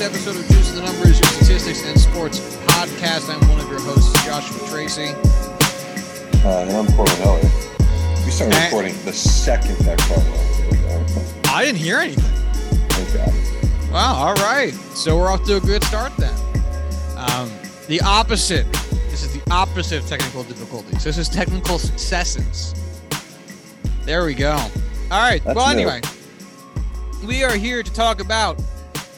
today's episode of Juice of the Numbers, your statistics and sports podcast. I'm one of your hosts, Joshua Tracy. Uh, and I'm Corbin Heller. We started And- recording the second that call was. I didn't hear anything. God. Wow, all right. So we're off to a good start then. Um, the opposite. This is the opposite of technical difficulties. This is technical successes. There we go. All right. That's well, new. anyway, we are here to talk about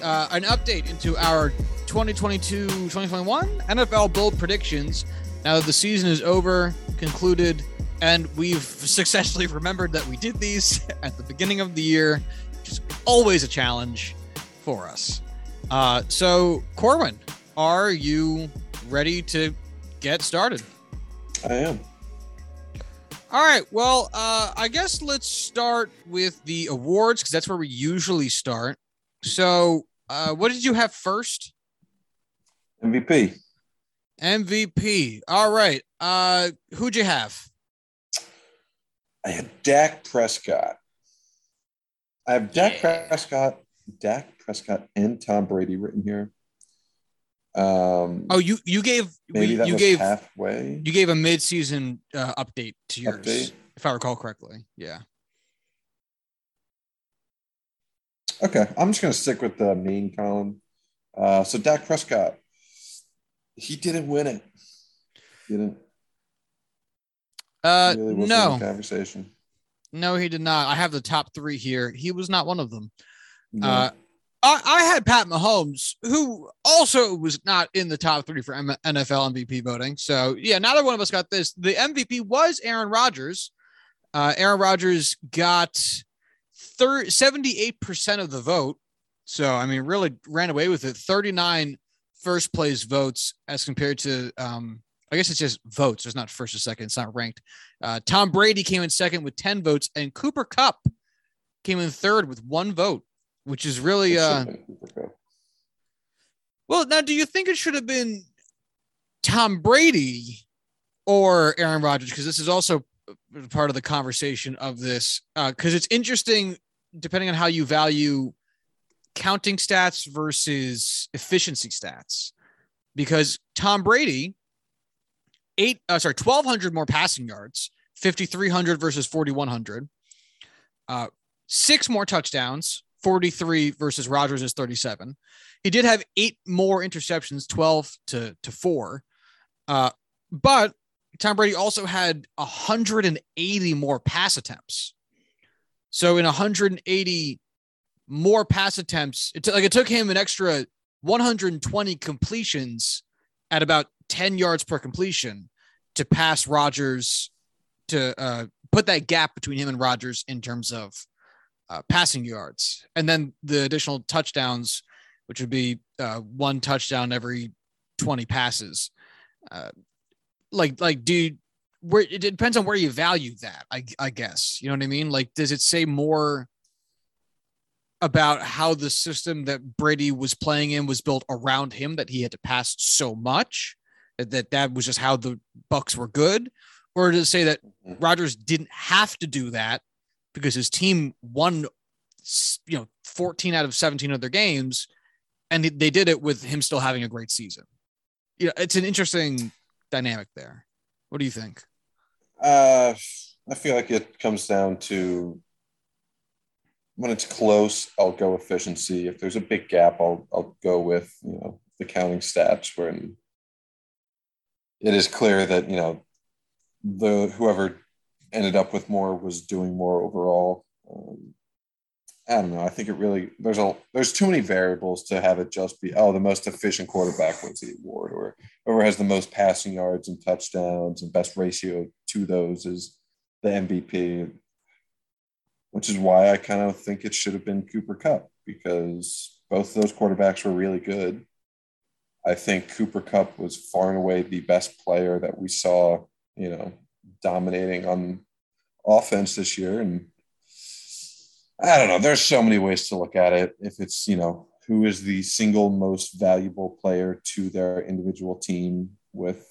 uh, an update into our 2022 2021 NFL bold predictions. Now that the season is over, concluded, and we've successfully remembered that we did these at the beginning of the year, which is always a challenge for us. Uh, so, Corwin, are you ready to get started? I am. All right. Well, uh, I guess let's start with the awards because that's where we usually start. So, uh, what did you have first? MVP. MVP. All right. Uh, who'd you have? I had Dak Prescott. I have Dak Yeah. Prescott, Dak Prescott, and Tom Brady written here. Um, Oh, you you gave maybe that you gave halfway. you gave a mid-season uh, update to yours, Update? if I recall correctly. Yeah. Okay, I'm just gonna stick with the main column. Uh, so Dak Prescott, he didn't win it. Didn't. Uh, really no, conversation. no, he did not. I have the top three here. He was not one of them. No. Uh, I, I had Pat Mahomes, who also was not in the top three for M- NFL MVP voting. So yeah, neither one of us got this. The MVP was Aaron Rodgers. Uh, Aaron Rodgers got thir- 78% of the vote. So I mean, really ran away with it. 39 first place votes as compared to um, I guess it's just votes. It's not first or second. It's not ranked. Uh, Tom Brady came in second with 10 votes, and Cooper Kupp came in third with one vote, which is really uh, should've been Cooper Kupp. well, now, do you think it should have been Tom Brady or Aaron Rodgers? Because this is also part of the conversation of this. Because it's interesting, depending on how you value counting stats versus efficiency stats. Because Tom Brady, eight, uh, sorry, twelve hundred more passing yards, fifty three hundred versus forty one hundred. Uh, six more touchdowns, forty three versus Rodgers is thirty seven. He did have eight more interceptions, 12 to, to four. Uh, but Tom Brady also had 180 more pass attempts. So in 180 more pass attempts, it took like it took him an extra 120 completions at about 10 yards per completion to pass Rodgers to uh, put that gap between him and Rodgers in terms of uh, passing yards. And then the additional touchdowns which would be uh, one touchdown every 20 passes. Uh, like, like, do where it depends on where you value that, I, I guess. You know what I mean? Like, does it say more about how the system that Brady was playing in was built around him that he had to pass so much that that, was just how the Bucs were good? Or does it say that Mhm. Rodgers didn't have to do that because his team won, you know, 14 out of 17 other games and they did it with him still having a great season. You know, it's an interesting dynamic there. What do you think? Uh, I feel like it comes down to when it's close, I'll go efficiency. If there's a big gap, I'll I'll go with you know the counting stats when it is clear that you know the whoever ended up with more was doing more overall. Um, I don't know. I think it really there's a there's too many variables to have it just be oh the most efficient quarterback wins the award or whoever has the most passing yards and touchdowns and best ratio to those is the MVP, which is why I kind of think it should have been Cooper Kupp because both those quarterbacks were really good. I think Cooper Kupp was far and away the best player that we saw, you know, dominating on offense this year. And I don't know, there's so many ways to look at it. If it's, you know, who is the single most valuable player to their individual team with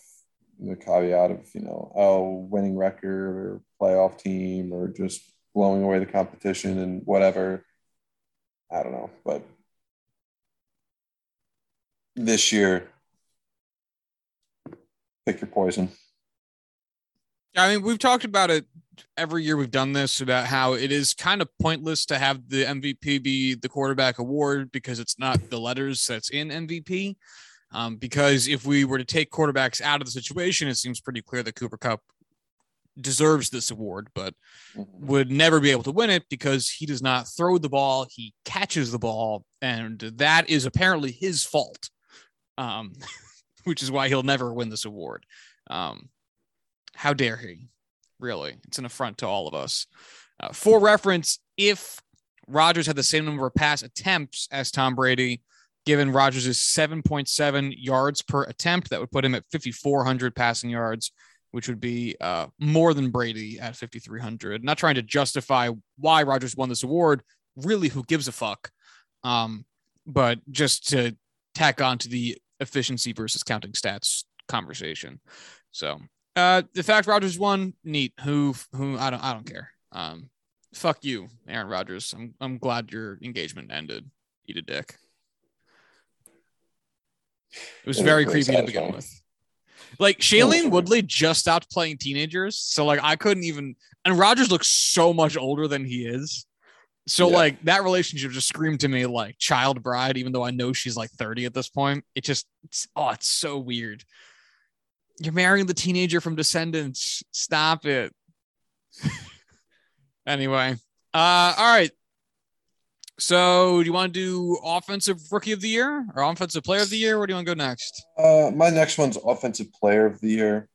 the caveat of, you know, oh, winning record or playoff team or just blowing away the competition and whatever. I don't know, but this year. Pick your poison. I mean, we've talked about it every year we've done this about how it is kind of pointless to have the MVP be the quarterback award because it's not the letters that's in MVP. Um, because if we were to take quarterbacks out of the situation, it seems pretty clear that Cooper Kupp deserves this award, but Mm-hmm. would never be able to win it because he does not throw the ball, he catches the ball, and that is apparently his fault. Um, which is why he'll never win this award. Um, how dare he? Really, it's an affront to all of us. Uh, for reference, if Rodgers had the same number of pass attempts as Tom Brady, given Rodgers' 7.7 yards per attempt, that would put him at 5,400 passing yards, which would be uh, more than Brady at 5,300. Not trying to justify why Rodgers won this award. Really, who gives a fuck? Um, but just to tack on to the efficiency versus counting stats conversation. So uh, the fact Rodgers won, neat. Who who I don't I don't care. Um, fuck you, Aaron Rodgers. I'm I'm glad your engagement ended. Eat a dick. It was very creepy to begin with. Like Shailene. Woodley just stopped playing teenagers, so like I couldn't even. And Rodgers looks so much older than he is. So Yeah. like that relationship just screamed to me like child bride, even though I know she's like 30 at this point. It just it's, oh, it's so weird. You're marrying the teenager from Descendants. Stop it. anyway, uh, all right. So, do you want to do offensive rookie of the year or offensive player of the year? Where do you want to go next? Uh, my next one's offensive player of the year.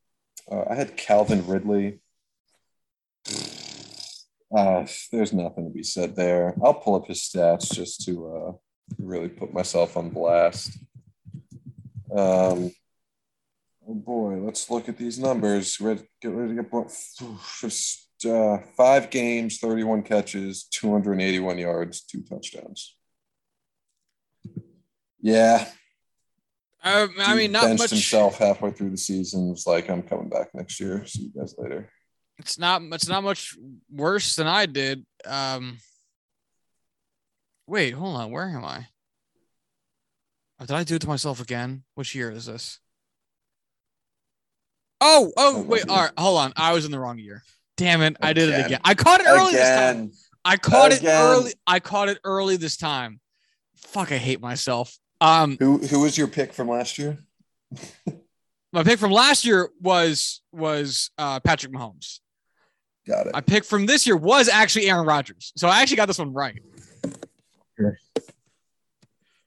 Uh, I had Calvin Ridley. Uh, there's nothing to be said there. I'll pull up his stats just to uh, really put myself on blast. Um, oh boy, let's look at these numbers. Ready, get ready to get uh, five games, 31 catches, 281 yards, two touchdowns. Yeah, Uh, I mean, not benched much. himself halfway through the season. Was like, I'm coming back next year. See you guys later. It's not. It's not much worse than I did. Um, wait, hold on. Where am I? Oh, did I do it to myself again? Which year is this? Oh, oh, Oh, wait. All right, hold on. I was in the wrong year. Damn it! I did it Again. again. I caught it early this time. I caught it early. I caught it early this time. Fuck, I hate myself. Um, who who was your pick from last year? my pick from last year was was uh, Patrick Mahomes. Got it. My pick from this year was actually Aaron Rodgers. So I actually got this one right. Sure.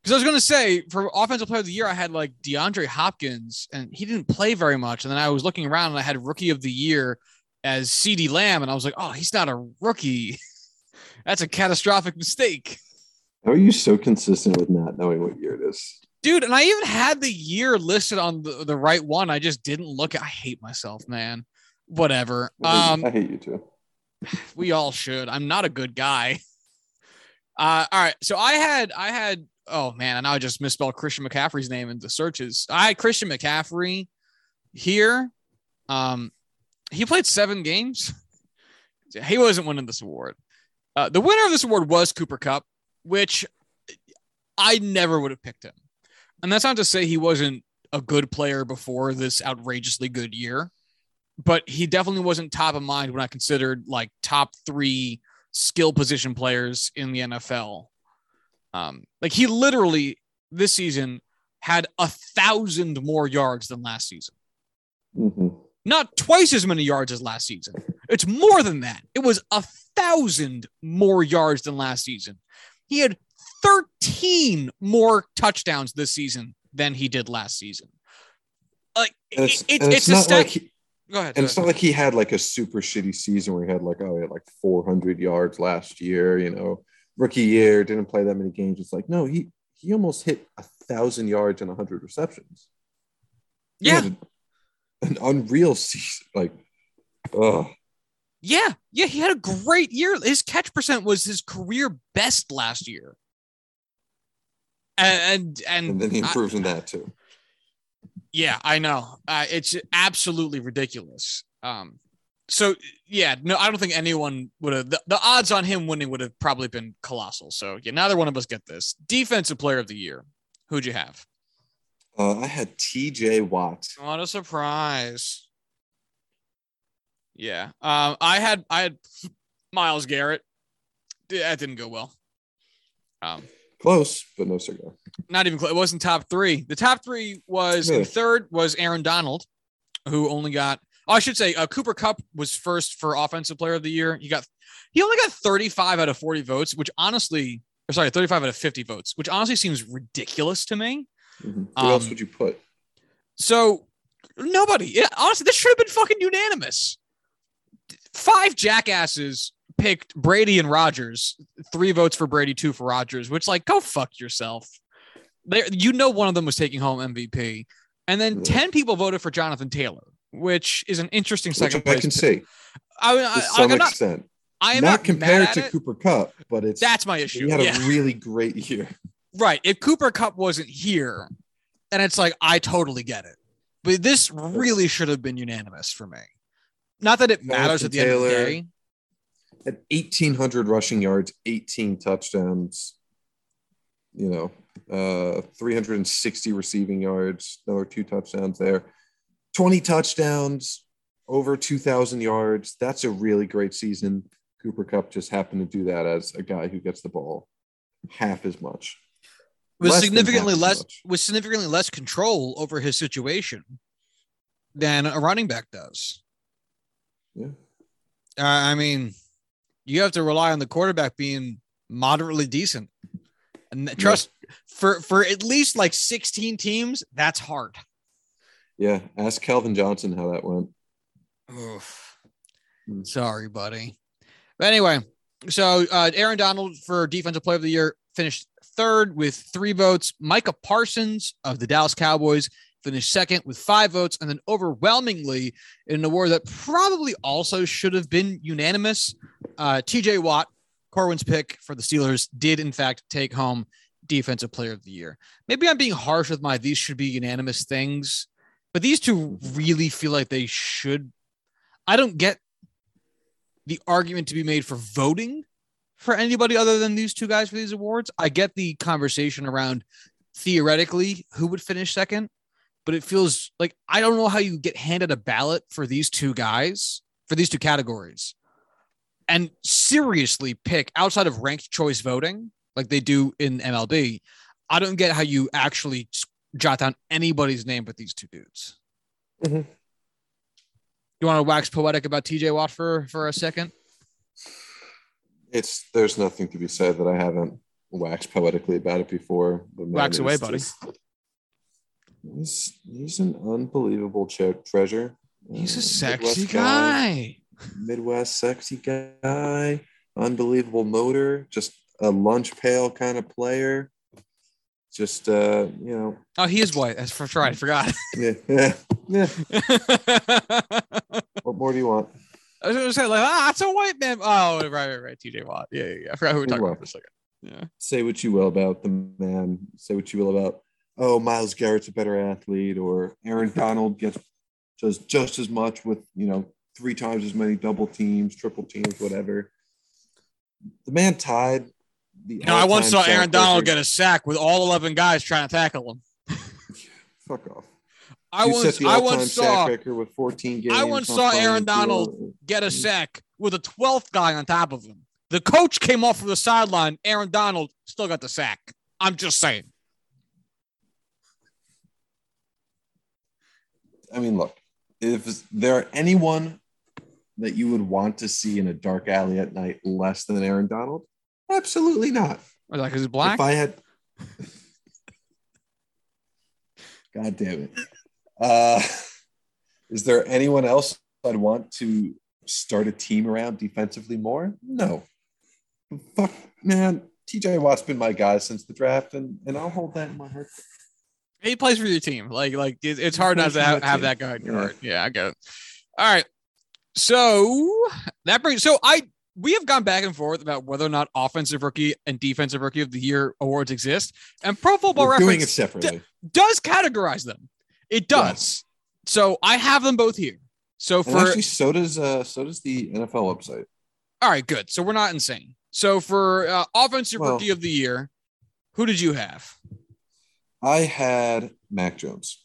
Because I was going to say for offensive player of the year, I had like DeAndre Hopkins, and he didn't play very much. And then I was looking around and I had rookie of the year as CeeDee Lamb, and I was like, oh, he's not a rookie. That's a catastrophic mistake. How are you so consistent with not knowing what year it is? Dude, and I even had the year listed on the, the right one. I just didn't look at I hate myself, man. Whatever. Um, I hate you too. we all should. I'm not a good guy. Uh, all right. So I had, I had, oh man, and I just misspelled Christian McCaffrey's name in the searches. I Christian McCaffrey here. Um, he played seven games. He wasn't winning this award. Uh, the winner of this award was Cooper Kupp, which I never would have picked him. And that's not to say he wasn't a good player before this outrageously good year, but he definitely wasn't top of mind when I considered like top three skill position players in the NFL. Um, like he literally this season had a thousand more yards than last season. Mhm. Not twice as many yards as last season. It's more than that. It was a thousand more yards than last season. He had 13 more touchdowns this season than he did last season. Like it's it's, it's, it's, it's a stat. like he, Go ahead. and go it's ahead. not like he had like a super shitty season where he had like oh he had like 400 yards last year. You know, rookie year didn't play that many games. It's like no, he he almost hit a thousand yards and 100 receptions. Yeah. had an unreal season. Like, oh, Yeah, yeah, he had a great year. His catch percent was his career best last year. And and, and then he I- in that too. yeah, I know. Uh, it's absolutely ridiculous. Um, so yeah, no, I don't think anyone would have. The, the odds on him winning would have probably been colossal. So yeah, neither one of us get this. Defensive player of the year. Who'd you have? Uh, I had T.J. Watt. What a surprise! Yeah, um, I had I had Myles Garrett. That didn't go well. Um, Close, but no cigar. not even close. It wasn't top three. The top three was Really? third was Aaron Donald, who only got. Oh, I should say uh, Cooper Kupp was first for offensive player of the year. He got he only got 35 out of 40 votes, which honestly, or sorry, 35 out of 50 votes, which honestly seems ridiculous to me. Mhm. What else Um, would you put? So nobody, yeah, honestly, this should have been fucking unanimous. Five jackasses picked Brady and Rodgers. Three votes for Brady, two for Rodgers. Which, like, go fuck yourself. There, you know, one of them was taking home MVP, and then Yeah. ten people voted for Jonathan Taylor, which is an interesting Which second I can pick. see I, I, to some not. extent. I am not, not, compared to it. Cooper Kupp, but it's That's my issue. he had a really great year. Right. If Cooper Kupp wasn't here, and it's like, I totally get it. But this really should have been unanimous for me. Not that it matters Jonathan at the end of the day. At 1,800 rushing yards, 18 touchdowns, you know, uh, 360 receiving yards, another two touchdowns there, 20 touchdowns, over 2,000 yards. That's a really great season. Cooper Kupp just happened to do that as a guy who gets the ball half as much. Was Less significantly less with significantly less control over his situation than a running back does. Yeah. Uh, I mean, you have to rely on the quarterback being moderately decent. And trust for for at least like 16 teams, that's hard. Yeah. Ask Calvin Johnson how that went. Oof. Hmm. Sorry, buddy. But anyway, so uh, Aaron Donald for Defensive Player of the Year finished third with three votes. Micah Parsons of the Dallas Cowboys finished second with five votes. And then overwhelmingly, in an award that probably also should have been unanimous, uh, TJ Watt, Corwin's pick for the Steelers, did in fact take home Defensive Player of the Year. Maybe I'm being harsh with my these should be unanimous things, but these two really feel like they should I don't get the argument to be made for voting for anybody other than these two guys for these awards. I get the conversation around theoretically who would finish second, but it feels like I don't know how you get handed a ballot for these two guys for these two categories and seriously pick outside of ranked choice voting like they do in MLB. I don't get how you actually jot down anybody's name but these two dudes. Mhm. You want to wax poetic about TJ Watt for for a second? It's there's nothing to be said that I haven't waxed poetically about it before. The man Wax away, is buddy. just- he's he's an unbelievable che- treasure. He's a Uh, sexy Midwest guy. Midwest sexy guy, unbelievable motor, just a lunch pail kind of player. Just uh, you know, Oh, he is white. That's for sure. I forgot. yeah, yeah, yeah. What more do you want? I was gonna say like, ah, it's a white man. Oh, right, right, right. TJ Watt. Yeah, yeah, yeah. I forgot who we talking about for a second. Yeah. Say what you will about the man. Say what you will about oh, Myles Garrett's a better athlete, or Aaron Donald gets does just as much with you know three times as many double teams, triple teams, whatever. The man tied the. You know, I once saw Aaron Donald get a sack with all eleven guys trying to tackle him. Fuck off. I You once, I once saw with 14 games. I once saw Aaron Donald get a sack with a twelfth guy on top of him. The coach came off from the sideline. Aaron Donald still got the sack. I'm just saying. I mean, look, if there anyone that you would want to see in a dark alley at night less than Aaron Donald, absolutely not. Was that because he's black? If I had, God damn it, uh, is there anyone else I'd want to start a team around defensively more? No. Fuck, man. TJ Watt's been my guy since the draft, and, and I'll hold that in my heart. He plays for your team. Like, like it's hard not to have, have that guy in your Yeah. heart. Yeah, I get it. All right. So that brings so I we have gone back and forth about whether or not offensive rookie and defensive rookie of the year awards exist. And Pro Football We're doing it Reference separately. does categorize them. It does. So I have them both here. So And for actually, so does uh, so does the NFL website. all right, good. So we're not insane. So for uh, offensive Well- rookie of the year, who did you have? I had Mac Jones.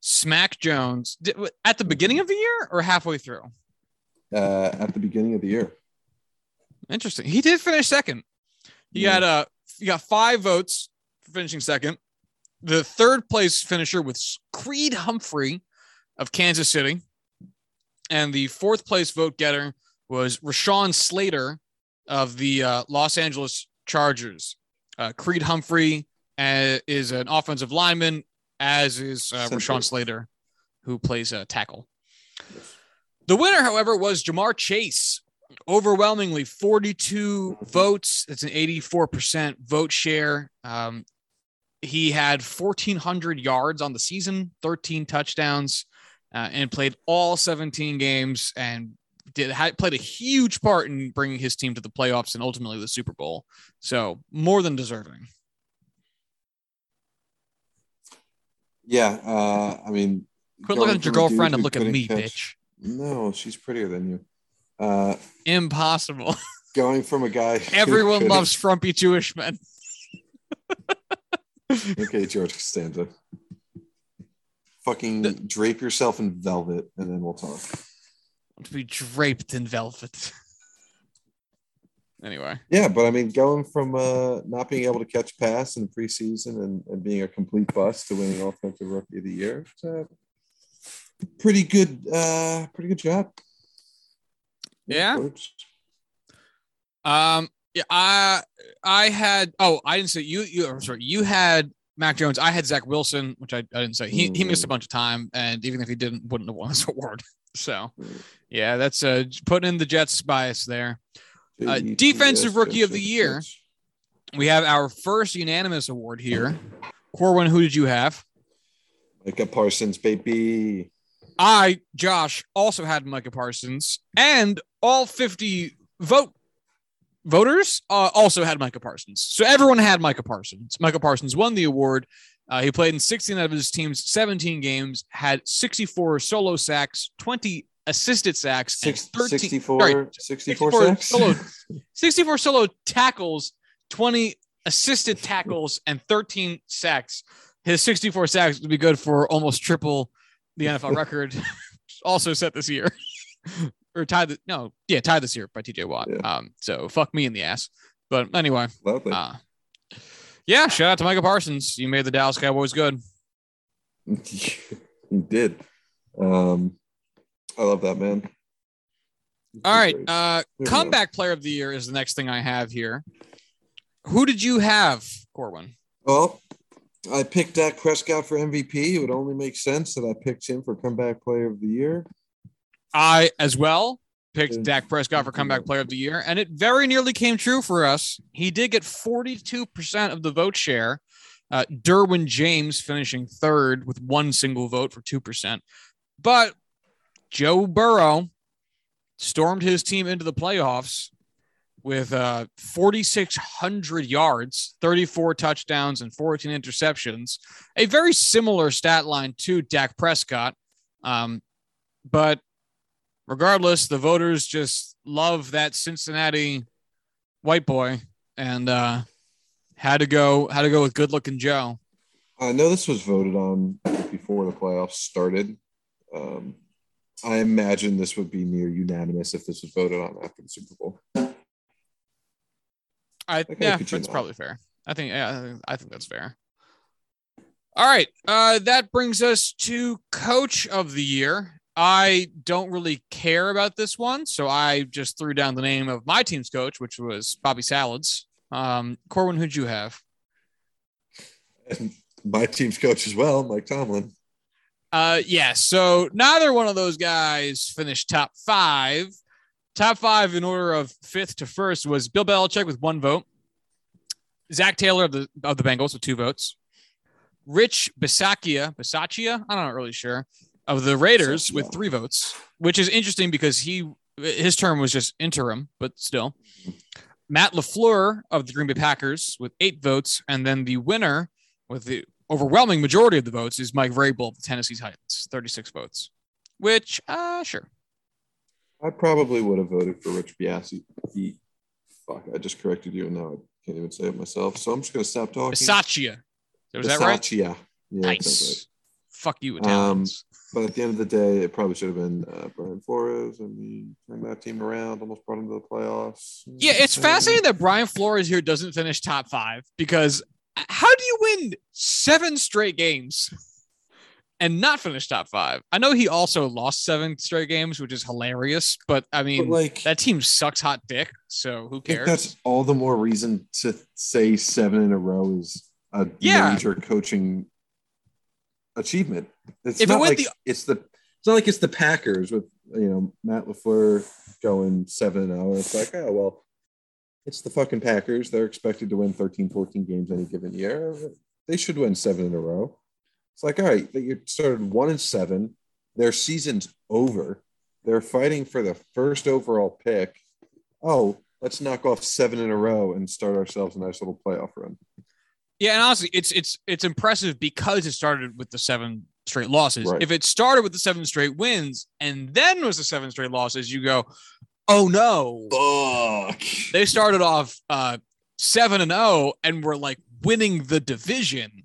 Smack Jones at the beginning of the year or halfway through? Uh, at the beginning of the year. Interesting. He did finish second. He Yeah. had uh he got five votes for finishing second. The third place finisher was Creed Humphrey of Kansas City. And the fourth place vote getter was Rashawn Slater of the uh, Los Angeles Chargers. Uh, Creed Humphrey uh, is an offensive lineman, as is uh, Rashawn Slater, who plays uh, tackle. The winner, however, was Ja'Marr Chase. Overwhelmingly 42 votes. It's an 84% vote share. Um, he had 1,400 yards on the season, 13 touchdowns, uh, and played all 17 games and did had, played a huge part in bringing his team to the playoffs and ultimately the Super Bowl. So more than deserving. Yeah. Uh, I mean, Quit looking at your from a dude girlfriend and look at me, catch- bitch. No, she's prettier than you. Uh, Impossible. going from a guy. Everyone loves frumpy Jewish men. Okay, George Costanza. Fucking The- drape yourself in velvet, and then we'll talk. To be draped in velvet. Anyway, Yeah, but I mean, going from uh, not being able to catch pass in the preseason and, and being a complete bust to winning offensive rookie of the year, it's a pretty good, uh, pretty good job. Yeah? Um, yeah, I I had oh I didn't say you you I'm sorry you had Mac Jones. I had Zach Wilson, which I, I didn't say. He he missed a Mm. bunch of time, and even if he didn't, wouldn't have won this award. So Mm. yeah, that's uh putting in the Jets bias there. Uh, defensive rookie of the year. We have our first unanimous award here. Corwin, who did you have? Micah Parsons, baby. I, Josh, also had Micah Parsons, and all 50 vote voters uh, also had Micah Parsons. So everyone had Micah Parsons. Micah Parsons won the award. Uh, he played in 16 out of his team's 17 games, had 64 solo sacks, 20 assisted sacks, Six, 13 64, sorry, 64 64 sacks. solo 64 solo tackles, 20 assisted tackles, and 13 sacks. His 64 sacks would be good for almost triple the NFL record, also set this year. Or tied the no, yeah, tied this year by TJ Watt. Yeah. Um, so fuck me in the ass. But anyway, uh yeah, shout out to Michael Parsons. You made the Dallas Cowboys good. he did. Um, I love that man. All right. Uh comeback player of the year is the next thing I have here. Who did you have, Corwin? Well, I picked Dak Prescott for MVP. It would only make sense that I picked him for comeback player of the year. I as well picked Yeah. Dak Prescott for comeback player of the year, and it very nearly came true for us. He did get 42% of the vote share. Uh, Derwin James finishing third with one single vote for 2%. But Joe Burrow stormed his team into the playoffs with uh, 4,600 yards, 34 touchdowns, and 14 interceptions. A very similar stat line to Dak Prescott. Um, but regardless, the voters just love that Cincinnati white boy and uh, had to go had to go with good looking Joe. I know this was voted on before the playoffs started. Um, I imagine this would be near unanimous if this was voted on after the Super Bowl. I Okay, yeah, that's probably fair. I think yeah, I think, I think that's fair. All right, uh, that brings us to coach of the year. I don't really care about this one, so I just threw down the name of my team's coach, which was Bobby Salads. Um, Corwin, who'd you have? And my team's coach as well, Mike Tomlin. Uh, yeah. So neither one of those guys finished top five. Top five in order of fifth to first was Bill Belichick with one vote, Zac Taylor of the of the Bengals with two votes, Rich Bisaccia, Bisaccia, I'm not really sure, of the Raiders with three votes, which is interesting because he his term was just interim, but still. Matt LaFleur of the Green Bay Packers with eight votes, and then the winner with the overwhelming majority of the votes is Mike Vrabel of the Tennessee Titans, 36 votes. Which, uh, sure. I probably would have voted for Rich Biasi. He, fuck, I just corrected you, and now I can't even say it myself. So I'm just gonna stop talking. Bisaccia. Was that right? Yeah. yeah that right. Nice. Fuck you, Italians. But at the end of the day, it probably should have been uh, Brian Flores, and he turned that team around, almost brought them to the playoffs. yeah, it's fascinating that Brian Flores here doesn't finish top five because how do you win seven straight games and not finish top five? I know he also lost seven straight games, which is hilarious, but I But mean, like, that team sucks hot dick. So who cares? that's all the more reason to say seven in a row is a Yeah. major coaching achievement. It's If it not went like the- it's the it's not like it's the Packers with you know Matt Lafleur going seven and zero. It's like oh well, it's the fucking Packers. They're expected to win 13, 14 games any given year. They should win seven in a row. It's like all right, you started one and seven. Their season's over. They're fighting for the first overall pick. Oh, let's knock off seven in a row and start ourselves a nice little playoff run. Yeah, and honestly, it's it's it's impressive because it started with the seven straight losses. Right. If it started with the seven straight wins and then was the seven straight losses, you go, oh no. Fuck. They started off uh seven and oh and were like winning the division.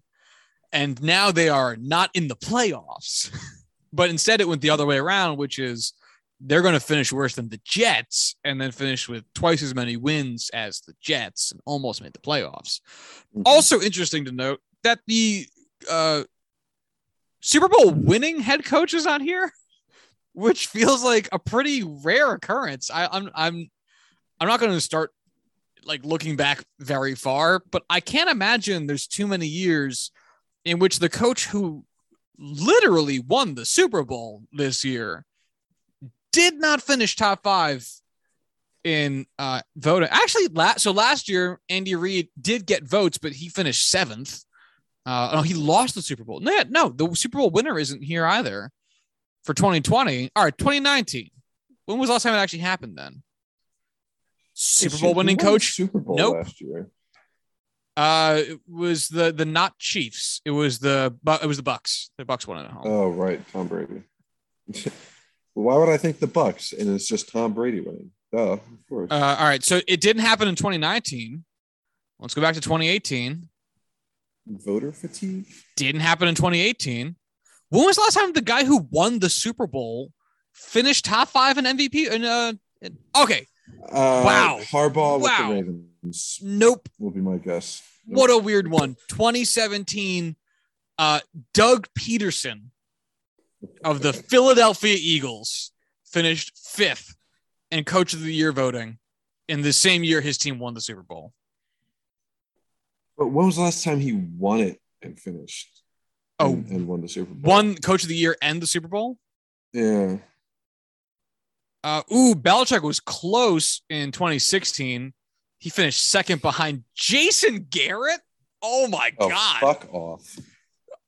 And now they are not in the playoffs. but instead it went the other way around, which is they're going to finish worse than the Jets and then finish with twice as many wins as the Jets and almost made the playoffs. Also interesting to note that the uh, Super Bowl winning head coach is on here, which feels like a pretty rare occurrence. I, I'm I'm I'm not going to start like looking back very far, but I can't imagine there's too many years in which the coach who literally won the Super Bowl this year did not finish top five in uh voting. Actually, last so last year Andy Reid did get votes, but he finished seventh. Uh, no, he lost the Super Bowl. No, no, the Super Bowl winner isn't here either for 2020. All right, 2019. When was the last time it actually happened then? Super Bowl winning Who won the coach. Super Bowl Nope. last year. Uh, it was the the not Chiefs. It was the it was the Bucs. The Bucs won it at home. Oh right, Tom Brady. Why would I think the Bucs? And it's just Tom Brady winning. Duh, of course. Uh, all right, so it didn't happen in 2019. Let's go back to 2018. Voter fatigue. Didn't happen in 2018. When was the last time the guy who won the Super Bowl finished top five in MVP? And uh, in- okay, Uh, Wow. Harbaugh with the Ravens nope. will be my guess. What a weird one. 2017. Uh, Doug Pederson of the Philadelphia Eagles finished fifth in Coach of the Year voting. In the same year, his team won the Super Bowl. But when was the last time he won it and finished? Oh, and, and won the Super Bowl. Won Coach of the Year and the Super Bowl. Yeah. Uh, ooh, Belichick was close in 2016. He finished second behind Jason Garrett. Oh my Oh, god! fuck off.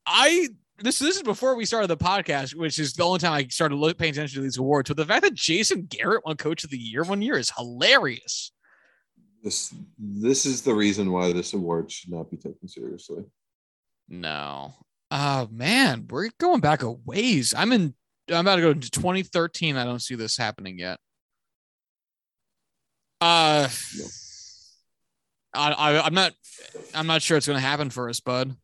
I this this is before we started the podcast, which is the only time I started look, paying attention to these awards. But the fact that Jason Garrett won Coach of the Year one year is hilarious. This this is the reason why this award should not be taken seriously. No, oh man, we're going back a ways. I'm in. I'm about to go to 2013. I don't see this happening yet. Uh, No. I, I I'm not. I'm not sure it's going to happen for us, bud.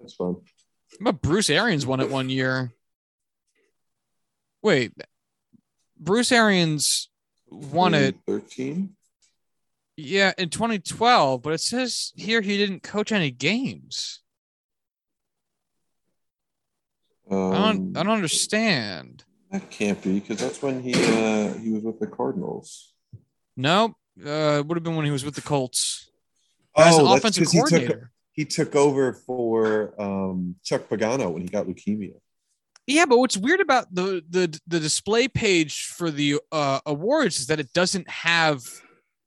That's fun. But Bruce Arians won it one year. Wait, Bruce Arians won it, 13. yeah, in 2012. But it says here he didn't coach any games. Um, I don't. I don't understand. That can't be because that's when he uh, he was with the Cardinals. Nope. Uh, it would have been when he was with the Colts as an offensive that's he took, coordinator. He took over for um, Chuck Pagano when he got leukemia. Yeah, but what's weird about the the the display page for the uh, awards is that it doesn't have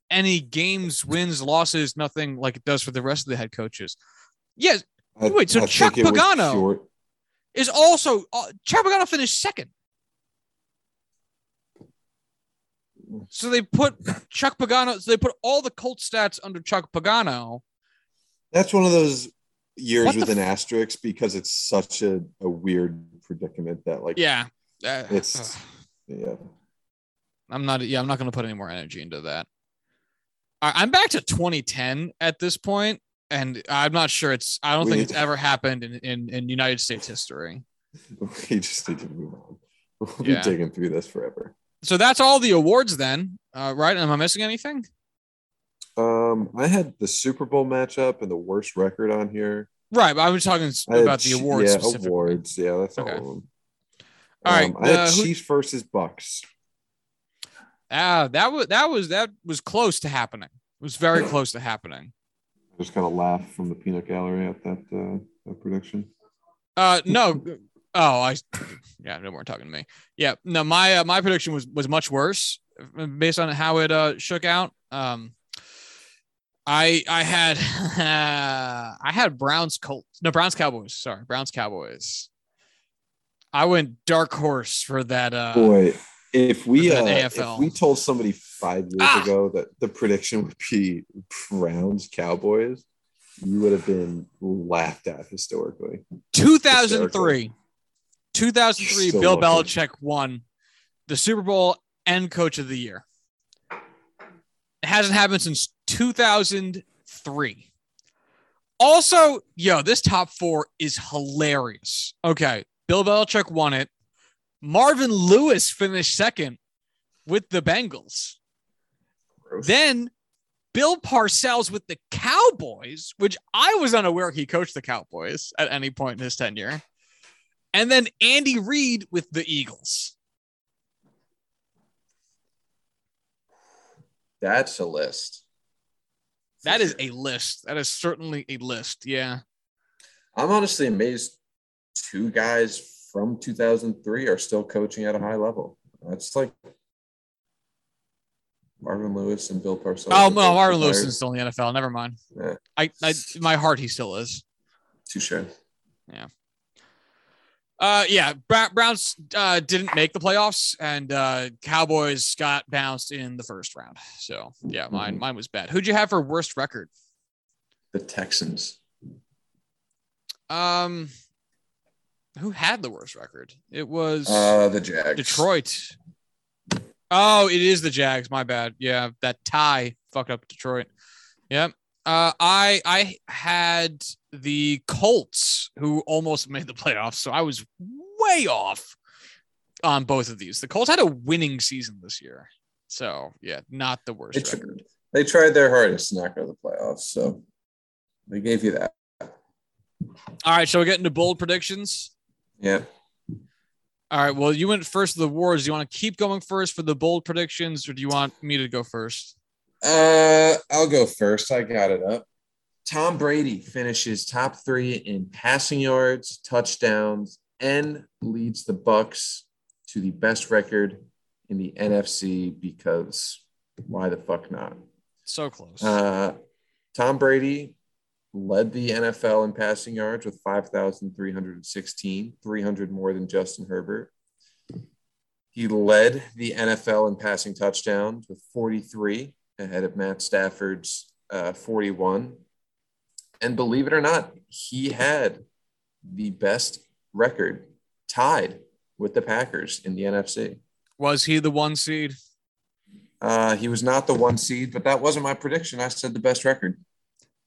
any games, wins, losses, nothing like it does for the rest of the head coaches. Yes, I- Wait, so I Chuck think it was Pagano- is also uh, Chuck Pagano finished second. So they put Chuck Pagano. So they put all the Colt stats under Chuck Pagano. That's one of those years What with an f- asterisk because it's such a, a weird predicament that like Yeah, Uh, It's- yeah I'm not. Yeah, I'm not going to put any more energy into that. I'm back to 2010 at this point, and I'm not sure it's. I don't We think it's to- ever happened in, in in United States history. we just need to move on. We'll Yeah. be digging through this forever. So that's all the awards then, uh, right? Am I missing anything? Um, I had the Super Bowl matchup and the worst record on here. Right, but I was talking s- I had about the awards. Yeah, specifically. awards. Yeah, that's Okay. all of them. All right, Um, I had uh, who- Chiefs versus Bucs. Ah, that was that was that was close to happening. It was very close to happening. I just kind of laugh from the peanut gallery at that, uh, that prediction. Uh, no. Oh, I. Yeah, no more talking to me. Yeah, no. My uh, my prediction was was much worse uh, based on how it uh shook out. Um, I I had uh, I had Browns Colts. No, Browns Cowboys. Sorry, Browns Cowboys. I went dark horse for that. Uh, Boy, if we uh, if we told somebody five years Ah! ago that the prediction would be Browns Cowboys, you would have been laughed at historically. 2003. 2003, Still Bill lucky. Belichick won the Super Bowl and Coach of the Year. It hasn't happened since 2003. Also, yo, this top four is hilarious. Okay, Bill Belichick won it. Marvin Lewis finished second with the Bengals. Gross. Then Bill Parcells with the Cowboys, which I was unaware he coached the Cowboys at any point in his tenure. And then Andy Reid with the Eagles. That's a list. That is a list. That is certainly a list. Yeah. I'm honestly amazed two guys from 2003 are still coaching at a high level. That's like Marvin Lewis and Bill Parcells. Oh, no, Marvin Lewis is still in the NFL. Never mind. Yeah. I, I, my heart, he still is. Touche. Uh, yeah, Browns uh, didn't make the playoffs, and uh, Cowboys got bounced in the first round. So yeah, mine Mhm. mine was bad. Who'd you have for worst record? The Texans. Um, who had the worst record? It was Uh, the Jags. Detroit. Oh, it is the Jags. My bad. Yeah, that tie fucked up Detroit. Yep. Uh, I I had the Colts who almost made the playoffs, so I was way off on both of these. The Colts had a winning season this year, so yeah, not the worst They, tr- record. they tried their hardest to not go to the playoffs, so they gave you that. All right, so we get into bold predictions. Yeah. All right, well, you went first to the wars. Do you want to keep going first for the bold predictions, or do you want me to go first? Uh, I'll go first. I got it up. Tom Brady finishes top three in passing yards, touchdowns, and leads the Bucs to the best record in the NFC because why the fuck not? So close. Uh, Tom Brady led the NFL in passing yards with 5,316, 300 more than Justin Herbert. He led the NFL in passing touchdowns with 43, ahead of Matt Stafford's uh, 41. And believe it or not, he had the best record tied with the Packers in the NFC. Was he the one seed? Uh, he was not the one seed, but that wasn't my prediction. I said the best record.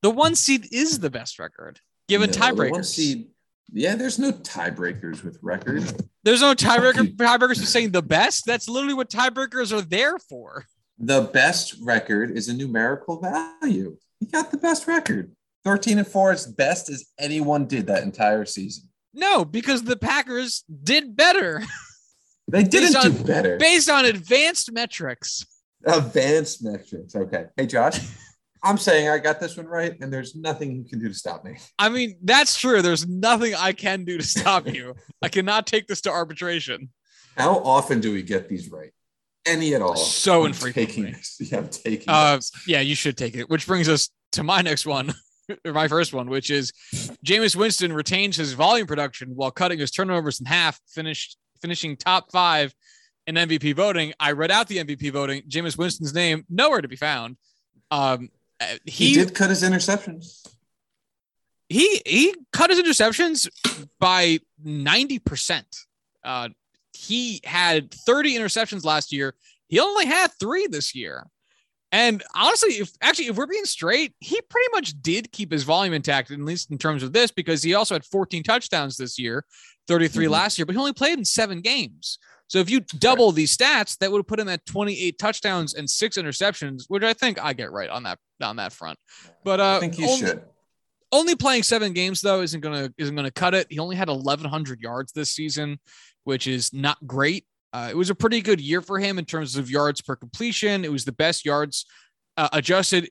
The one seed is the best record, given No, the one tiebreakers. seed- yeah, there's no tiebreakers with record. There's no tiebreaker. Tiebreakers are saying the best. That's literally what tiebreakers are there for. The best record is a numerical value. He got the best record. 13 and 4 is best as anyone did that entire season. No, because the Packers did better They didn't Based do on- better. based on advanced metrics. Advanced metrics. Okay. Hey, Josh, I'm saying I got this one right, and there's nothing you can do to stop me. I mean, that's true. There's nothing I can do to stop you. I cannot take this to arbitration. How often do we get these right? Any at all? So I'm infrequently. Taking this. Yeah, I'm taking Uh, this. Yeah, you should take it. Which brings us to my next one, or my first one, which is Jameis Winston retains his volume production while cutting his turnovers in half, finished finishing top five in MVP voting. I read out the MVP voting. Jameis Winston's name nowhere to be found. Um, uh, He, he did cut his interceptions. he he cut his interceptions by 90%. Uh, he had 30 interceptions last year. He only had three this year. And honestly, if actually, if we're being straight, he pretty much did keep his volume intact, at least in terms of this, because he also had 14 touchdowns this year, 33 mm-hmm. last year, but he only played in seven games. So if you double these stats, that would have put him at 28 touchdowns and six interceptions, which I think I get right on that on that front. But uh, I think you only, should. Only playing seven games though isn't gonna isn't gonna cut it. He only had 1,100 yards this season, which is not great. Uh, it was a pretty good year for him in terms of yards per completion. It was the best yards uh, adjusted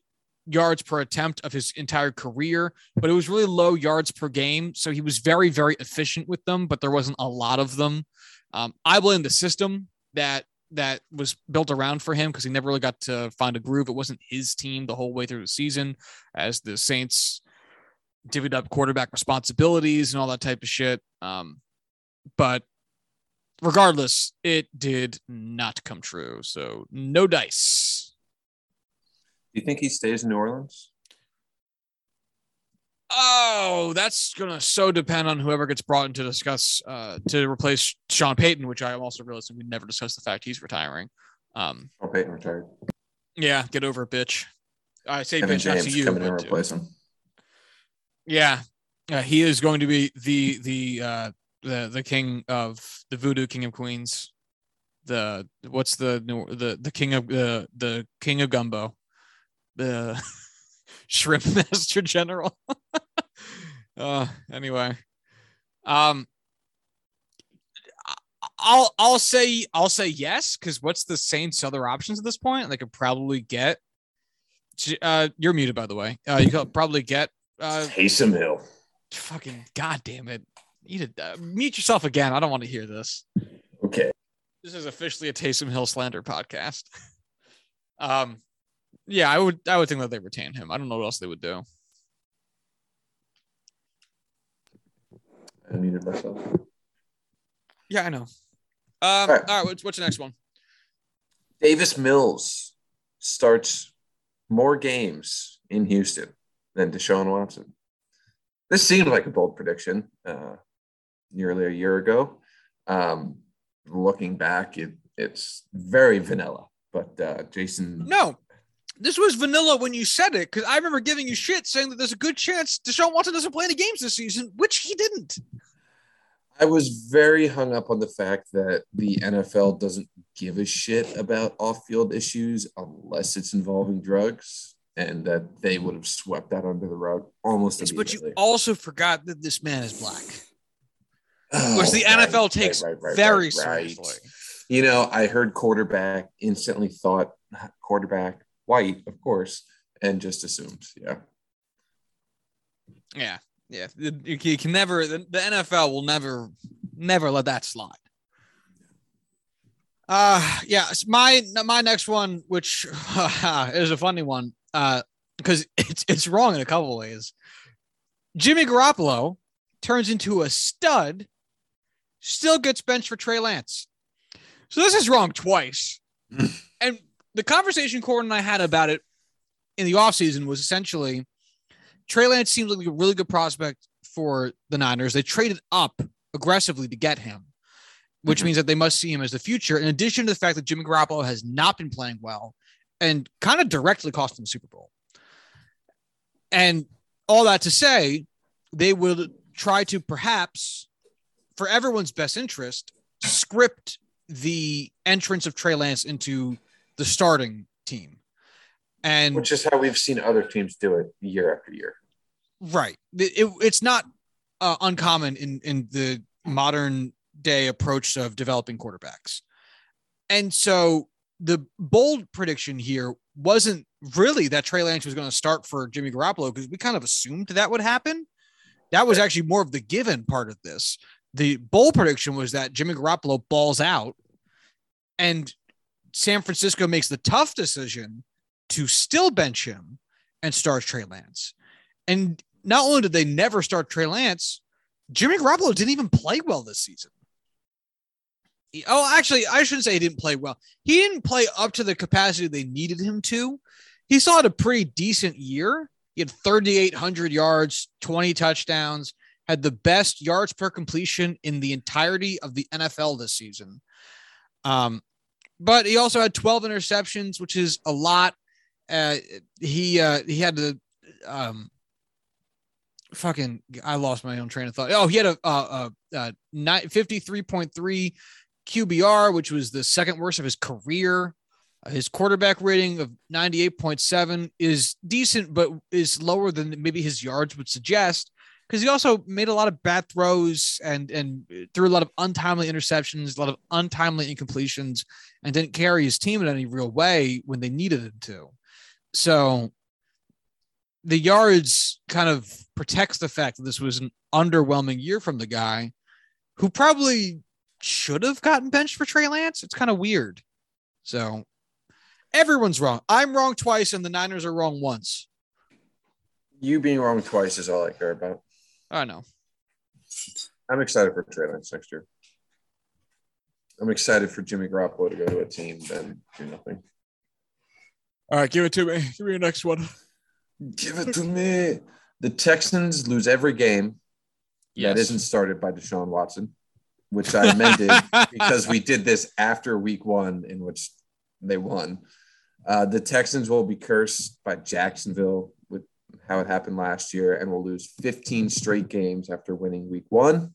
yards per attempt of his entire career, but it was really low yards per game. So he was very, very efficient with them, but there wasn't a lot of them. Um, I blame the system that that was built around for him because he never really got to find a groove. It wasn't his team the whole way through the season, as the Saints divvied up quarterback responsibilities and all that type of shit. Um, but regardless, it did not come true. So no dice. Do you think he stays in New Orleans? Oh, that's gonna so depend on whoever gets brought in to discuss uh to replace Sean Payton, which I am also realizing we never discussed the fact he's retiring. Um Sean Payton retired. Yeah, get over it, bitch. I say Kevin bitch James not to you. coming in but to replace him. Yeah. Uh, he is going to be the the uh the the king of the voodoo king of queens. The what's the the the king of the the king of gumbo. The shrimp master general. uh anyway. Um I'll I'll say I'll say yes because what's the Saints' other options at this point? They could probably get. Uh, you're muted by the way. Uh, you could probably get. Uh, Taysom Hill. Fucking goddamn it! You to uh, mute yourself again. I don't want to hear this. Okay. This is officially a Taysom Hill slander podcast. um, yeah, I would I would think that they retain him. I don't know what else they would do. I muted myself. Yeah, I know. Um, all right, all right what's, what's the next one? Davis Mills starts more games in Houston than Deshaun Watson. This seemed like a bold prediction uh, nearly a year ago. Um, looking back, it, it's very vanilla. But uh, Jason, no, this was vanilla when you said it because I remember giving you shit saying that there's a good chance Deshaun Watson doesn't play any games this season, which he didn't. I was very hung up on the fact that the NFL doesn't give a shit about off-field issues unless it's involving drugs, and that they would have swept that under the rug almost yes, But you also forgot that this man is black, oh, which the right, NFL takes right, right, very seriously. You know, I heard quarterback, instantly thought quarterback, white, of course, and just assumed, yeah. Yeah, yeah. You can never, the, the NFL will never, never let that slide. Uh yeah, my my next one, which uh, is a funny one, uh, because it's it's wrong in a couple ways. Jimmy Garoppolo turns into a stud, still gets benched for Trey Lance. So this is wrong twice. and the conversation Corin and I had about it in the offseason was essentially Trey Lance seems like a really good prospect for the Niners. They traded up aggressively to get him, which mm-hmm. means that they must see him as the future. In addition to the fact that Jimmy Garoppolo has not been playing well and kind of directly cost them the Super Bowl. And all that to say, they will try to perhaps, for everyone's best interest, script the entrance of Trey Lance into the starting team. And which is how we've seen other teams do it year after year. Right. It, it, it's not uh, uncommon in, in the modern day approach of developing quarterbacks. And so the bold prediction here wasn't really that Trey Lance was going to start for Jimmy Garoppolo because we kind of assumed that would happen. That was actually more of the given part of this. The bold prediction was that Jimmy Garoppolo balls out and San Francisco makes the tough decision to still bench him and start Trey Lance. And not only did they never start Trey Lance, Jimmy Garoppolo didn't even play well this season. He, oh, actually, I shouldn't say he didn't play well. He didn't play up to the capacity they needed him to. He saw it a pretty decent year. He had 3,800 yards, 20 touchdowns, had the best yards per completion in the entirety of the NFL this season. Um, but he also had 12 interceptions, which is a lot. uh, he uh, he had to um, fucking I lost my own train of thought. Oh, he had a, a, a, a 53.3 QBR, which was the second worst of his career. His quarterback rating of 98.7 is decent, but is lower than maybe his yards would suggest. Because he also made a lot of bad throws and and threw a lot of untimely interceptions, a lot of untimely incompletions, and didn't carry his team in any real way when they needed him to. So the yards kind of protects the fact that this was an underwhelming year from the guy who probably should have gotten benched for Trey Lance. It's kind of weird. So everyone's wrong. I'm wrong twice, and the Niners are wrong once. You being wrong twice is all I care about. I know. I'm excited for Trey Lance next year. I'm excited for Jimmy Garoppolo to go to a team then do nothing. All right, give it to me. Give me your next one. Give it to me. The Texans lose every game Yes. that isn't started by Deshaun Watson, which I amended because we did this after week one, in which they won. Uh, the Texans will be cursed by Jacksonville with how it happened last year and will lose 15 straight games after winning week one.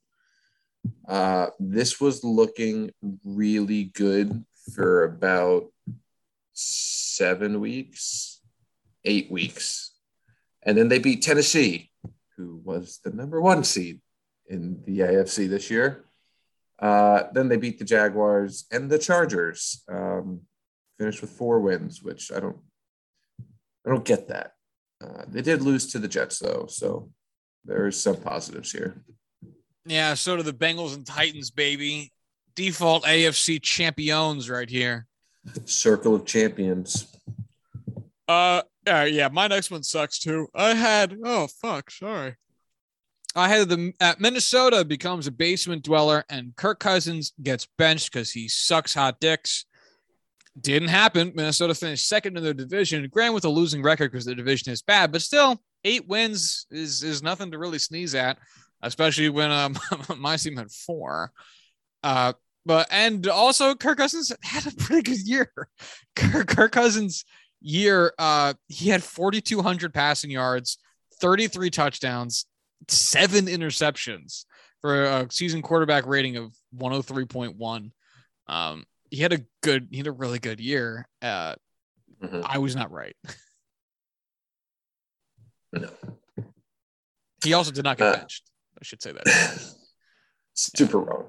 Uh, this was looking really good for about seven weeks, eight weeks. And then they beat Tennessee, who was the number one seed in the AFC this year. Uh, then they beat the Jaguars and the Chargers. Um, finished with four wins, which I don't, I don't get that. Uh, they did lose to the Jets though, so there's some positives here. Yeah, so do the Bengals and Titans, baby. Default AFC champions right here. Circle of champions. Uh, yeah, yeah. My next one sucks too. I had oh fuck, sorry. I had the uh, Minnesota becomes a basement dweller, and Kirk Cousins gets benched because he sucks hot dicks. Didn't happen. Minnesota finished second in their division, granted with a losing record because the division is bad, but still, eight wins is is nothing to really sneeze at, especially when um my team had four. Uh, but and also Kirk Cousins had a pretty good year. Kirk, Kirk Cousins year, uh, he had 4,200 passing yards, 33 touchdowns, seven interceptions for a season quarterback rating of 103.1. Um, he had a good, he had a really good year. Uh, Mhm. I was not right. No. He also did not get Uh, benched. I should say that. Super wrong.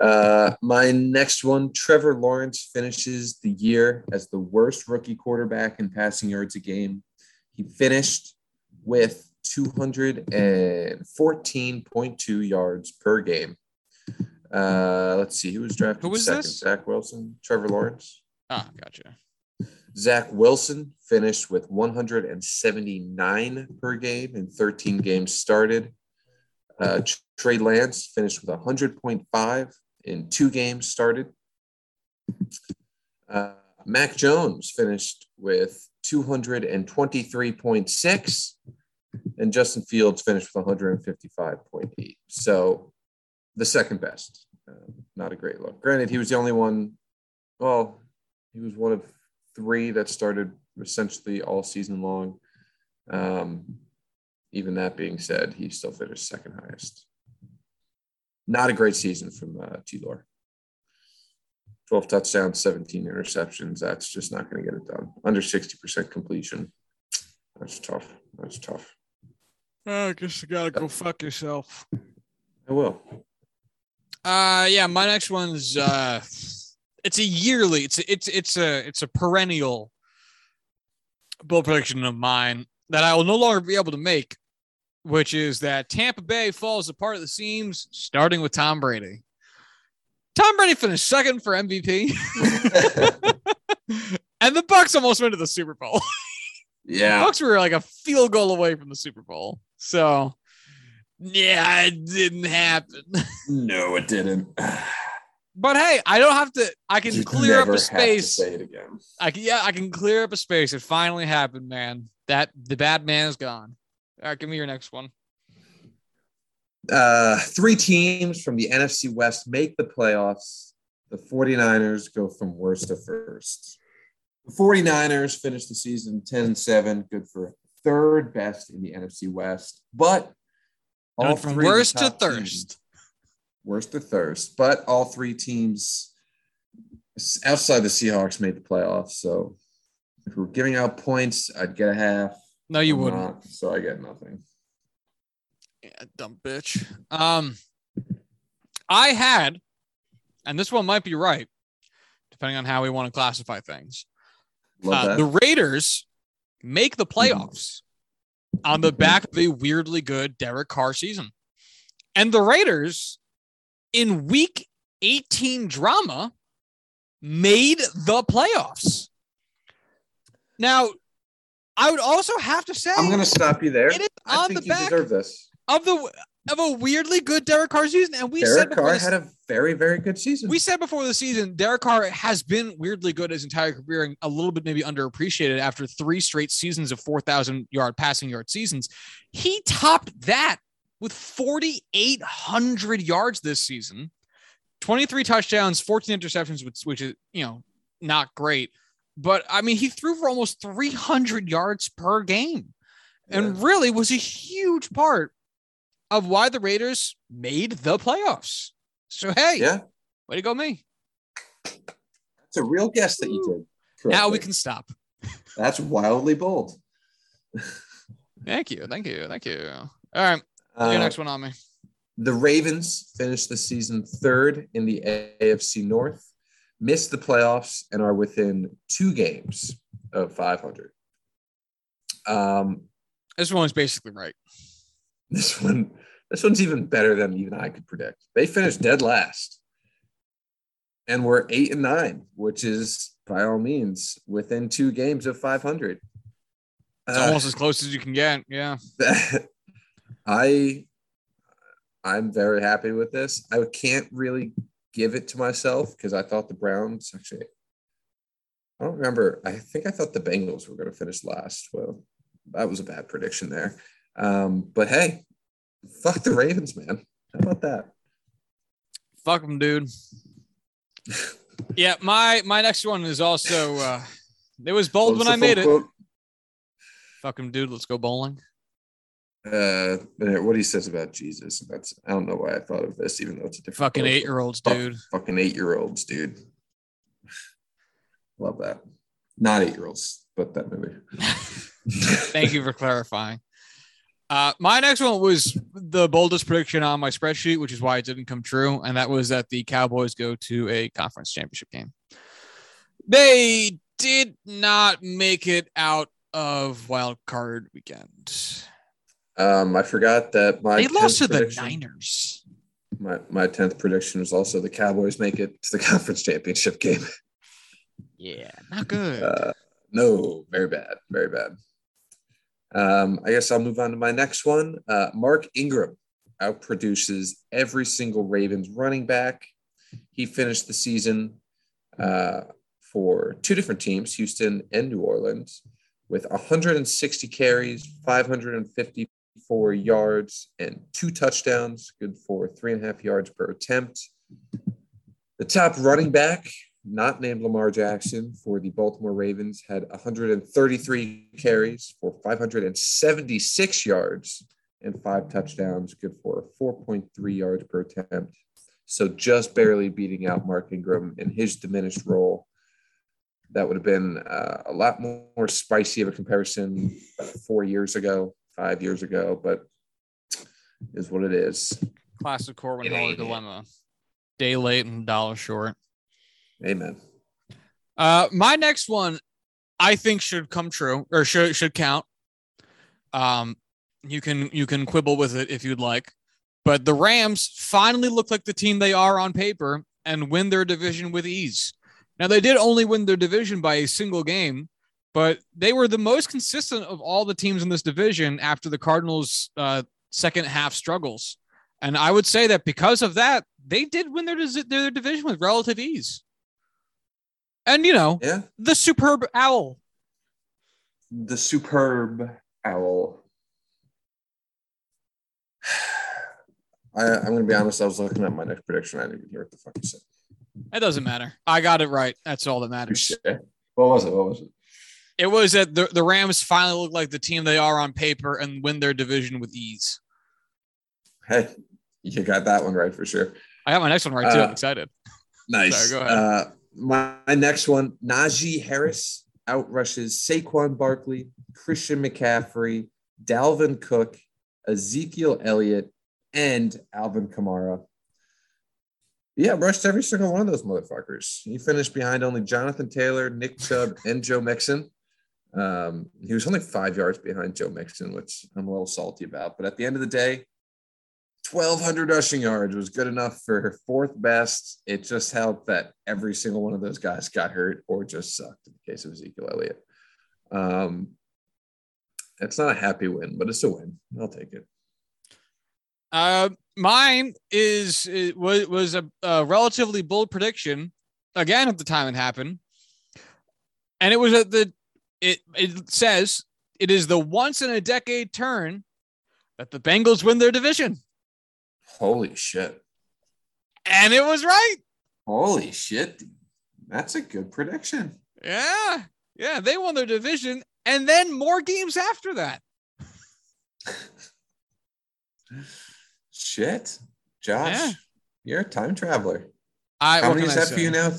Uh, my next one, Trevor Lawrence finishes the year as the worst rookie quarterback in passing yards a game. He finished with 214.2 yards per game. Uh, let's see, who was drafted Who was second? this? Zach Wilson, Trevor Lawrence. Ah, gotcha. Zach Wilson finished with 179 per game in 13 games started. Uh, Trey Lance finished with 100.5 in two games started. Uh, Mac Jones finished with 223.6, and Justin Fields finished with 155.8. So the second best. Uh, not a great look. Granted, he was the only one. Well, he was one of three that started essentially all season long. Um, even that being said, he still finished second highest. Not a great season from uh, T. Lore. 12 touchdowns, 17 interceptions. That's just not going to get it done. Under 60% completion. That's tough. That's tough. I guess you gotta go fuck yourself. I will. Uh yeah, my next one's uh it's a yearly, it's a, it's it's a it's a perennial bull prediction of mine that I will no longer be able to make, which is that Tampa Bay falls apart at the seams, starting with Tom Brady. Tom Brady finished second for MVP, and the Bucs almost went to the Super Bowl. yeah. Bucs were like a field goal away from the Super Bowl. So yeah, it didn't happen. No, it didn't. But hey, I don't have to. I can You clear up never a have to space. Say it again. I can, yeah, I can clear up a space. It finally happened, man. That the bad man is gone. All right, give me your next one. Uh, three teams from the NFC West make the playoffs. The 49ers go from worst to first. The 49ers finished the season 10 and 7, good for third best in the NFC West. But all from worst to thirst. Worst to thirst. But all three teams outside the Seahawks made the playoffs. So if we're giving out points, I'd get a half. No, you I'm wouldn't. Not, so I get nothing. Yeah, dumb bitch. Um, I had, and this one might be right, depending on how we want to classify things. Uh, the Raiders make the playoffs on the back of a weirdly good Derek Carr season. And the Raiders in week 18 drama made the playoffs. Now, I would also have to say I'm going to stop you there. It is I on the back deserve this. of the of a weirdly good Derek Carr season, and we Derek said Carr had a very very good season. We said before the season, Derek Carr has been weirdly good his entire career, and a little bit maybe underappreciated after three straight seasons of four thousand yard passing yard seasons. He topped that with forty eight hundred yards this season. 23 touchdowns, 14 interceptions, which, which is, you know, not great. But I mean, he threw for almost 300 yards per game and really was a huge part of why the Raiders made the playoffs. So, hey, yeah, way to go, me. It's a real guess that you did. Correctly. Now we can stop. That's wildly bold. thank you. Thank you. Thank you. All right. Uh, your next one on me. The Ravens finished the season third in the AFC North, missed the playoffs, and are within two games of 500. Um, this one's basically right. This one, this one's even better than even I could predict. They finished dead last, and we're eight and nine, which is by all means within two games of 500. It's uh, almost as close as you can get. Yeah. I I'm very happy with this. I can't really give it to myself because I thought the Browns actually. I don't remember. I think I thought the Bengals were going to finish last. Well, that was a bad prediction there. Um, but hey, fuck the Ravens, man. How about that? Fuck them, dude. yeah, my my next one is also. uh It was bold when I made quote? it. Fuck him, dude. Let's go bowling uh what he says about jesus that's i don't know why i thought of this even though it's a different fucking eight year olds dude fucking eight year olds dude love that not eight year olds but that movie thank you for clarifying uh my next one was the boldest prediction on my spreadsheet which is why it didn't come true and that was that the cowboys go to a conference championship game they did not make it out of wild card weekend um, I forgot that my they lost to the Niners. My my tenth prediction was also the Cowboys make it to the conference championship game. Yeah, not good. Uh, no, very bad, very bad. Um, I guess I'll move on to my next one. Uh, Mark Ingram outproduces every single Ravens running back. He finished the season uh, for two different teams, Houston and New Orleans, with 160 carries, 554 yards and two touchdowns, good for three and a half yards per attempt. The top running back, not named Lamar Jackson, for the Baltimore Ravens, had 133 carries for 576 yards and five touchdowns, good for 4.3 yards per attempt. So just barely beating out Mark Ingram in his diminished role. That would have been uh, a lot more spicy of a comparison four years ago five years ago, but is what it is. Classic Corwin Hall dilemma. Day late and dollar short. Amen. Uh, my next one, I think should come true or should should count. Um, you can you can quibble with it if you'd like, but the Rams finally look like the team they are on paper and win their division with ease. Now they did only win their division by a single game, but they were the most consistent of all the teams in this division after the Cardinals' uh, second half struggles. And I would say that because of that, they did win their, their division with relative ease. And, you know, yeah. the superb owl. The superb owl. I, am going to be honest. I was looking at my next prediction. I didn't even hear what the fuck you said. It doesn't matter. I got it right. That's all that matters. What was it? What was it? It was that the, the Rams finally look like the team they are on paper and win their division with ease. Hey, you got that one right for sure. I got my next one right too. Uh, I'm excited. Nice. Sorry, go ahead. Uh, my, my next one, Najee Harris outrushes Saquon Barkley, Christian McCaffrey, Dalvin Cook, Ezekiel Elliott, and Alvin Kamara. Yeah, rushed every single one of those motherfuckers. He finished behind only Jonathan Taylor, Nick Chubb, and Joe Mixon. Um, he was only five yards behind Joe Mixon, which I'm a little salty about. But at the end of the day, 1,200 rushing yards was good enough for her fourth best. It just helped that every single one of those guys got hurt or just sucked in the case of Ezekiel Elliott. Um, it's not a happy win, but it's a win. I'll take it. Uh, mine is it was was a, a relatively bold prediction again at the time it happened, and it was at the it it says it is the once in a decade turn that the Bengals win their division, Holy shit. and it was right. Holy shit. dude. That's a good prediction. Yeah, yeah, they won their division, and then more games after that. Shit. Josh, Yeah. you're a time traveler. I How many is that for you now?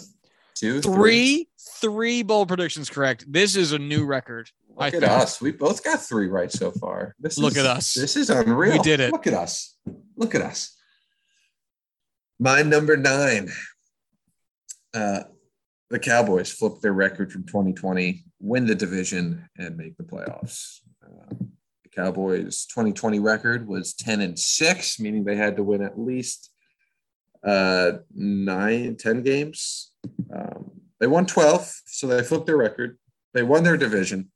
Two, Three, three bold predictions correct. This is a new record. Look I at think. us. We both got three right so far. This Look is, at us. This is unreal. We did it. Look at us. Look at us. My number nine. Uh, the Cowboys flip their record from 2020, win the division, and make the playoffs. Uh, the Cowboys' 2020 record was 10 and 6, meaning they had to win at least uh, nine, 10 games. Um, they won 12, so they flipped their record. They won their division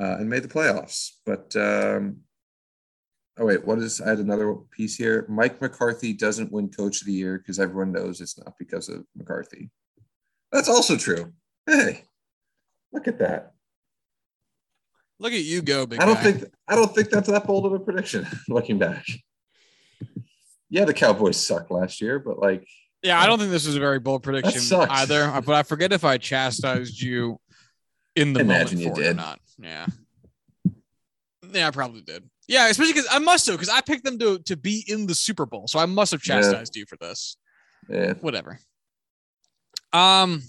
uh, and made the playoffs. But um, oh wait, what is? I had another piece here. Mike McCarthy doesn't win Coach of the Year because everyone knows it's not because of McCarthy. That's also true. Hey, look at that. Look at you go, big I don't guy. think I don't think that's that bold of a prediction. Looking back, yeah, the Cowboys sucked last year, but like Yeah, I don't think this was a very bold prediction either. Uh, but I forget if I chastised you in the Imagine moment you for it or not. Yeah. Yeah, I probably did. Yeah, especially because I must have because I picked them to to be in the Super Bowl, so I must have Yeah. chastised you for this. yeah, Whatever. Um.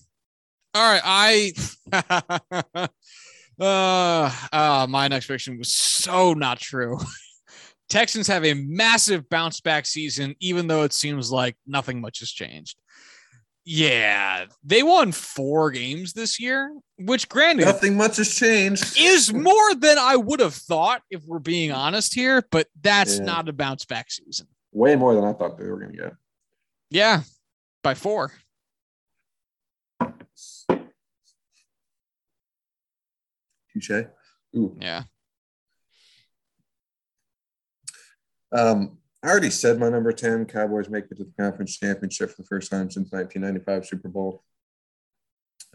All right, I. uh, uh, my next prediction was so not true. Texans have a massive bounce back season, even though it seems like nothing much has changed. Yeah, they won four games this year, which granted nothing much has changed. is more than I would have thought if we're being honest here, but that's Yeah. not a bounce back season. Way more than I thought they were going to get. Yeah, by four. Touche. Ooh. Yeah. Um, I already said my number 10. Cowboys make it to the conference championship for the first time since 1995 Super Bowl.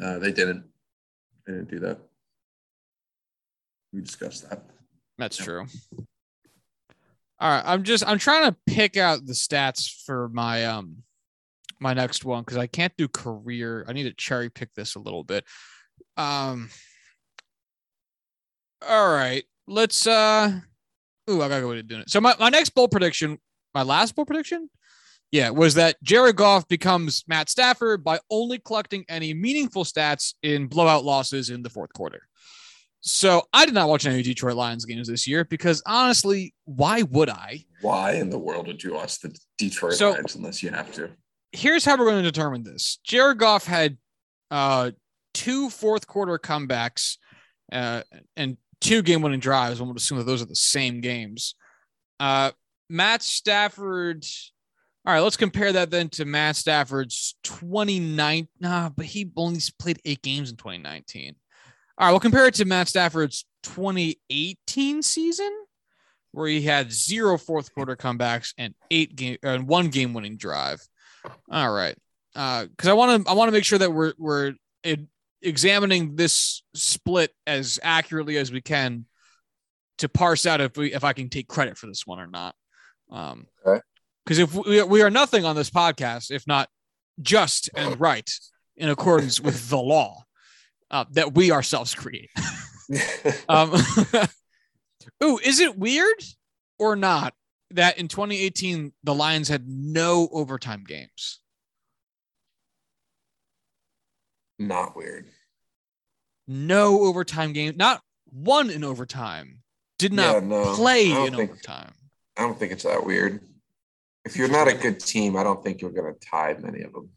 Uh, they didn't. They didn't do that. We discussed that. That's true. All right, I'm just I'm trying to pick out the stats for my um my next one because I can't do career. I need to cherry pick this a little bit. Um. All right, let's. uh Ooh, I gotta go with doing it. So my my next bold prediction, my last bold prediction, yeah, was that Jared Goff becomes Matt Stafford by only collecting any meaningful stats in blowout losses in the fourth quarter. So I did not watch any Detroit Lions games this year because honestly, why would I? Why in the world would you watch the Detroit So- Lions unless you have to? Here's how we're going to determine this. Jared Goff had uh, two fourth quarter comebacks uh, and two game winning drives. One would assume that those are the same games. Uh, Matt Stafford. All right, let's compare that then to Matt Stafford's 29. Nah, but he only played eight games in 2019. All right, we'll compare it to Matt Stafford's 2018 season, where he had zero fourth quarter comebacks and eight game and one game winning drive. All right, because I want to I want to make sure that we're we're examining this split as accurately as we can to parse out if we if I can take credit for this one or not. Um, Okay. Because if we, we are nothing on this podcast, if not just and right in accordance with the law. uh, that we ourselves create. um, ooh, is it weird or not that in 2018 the Lions had no overtime games? Not weird. No overtime game, not one in overtime. Did not Yeah, no, play in think- overtime. I don't think it's that weird. If you're not a good team, I don't think you're going to tie many of them.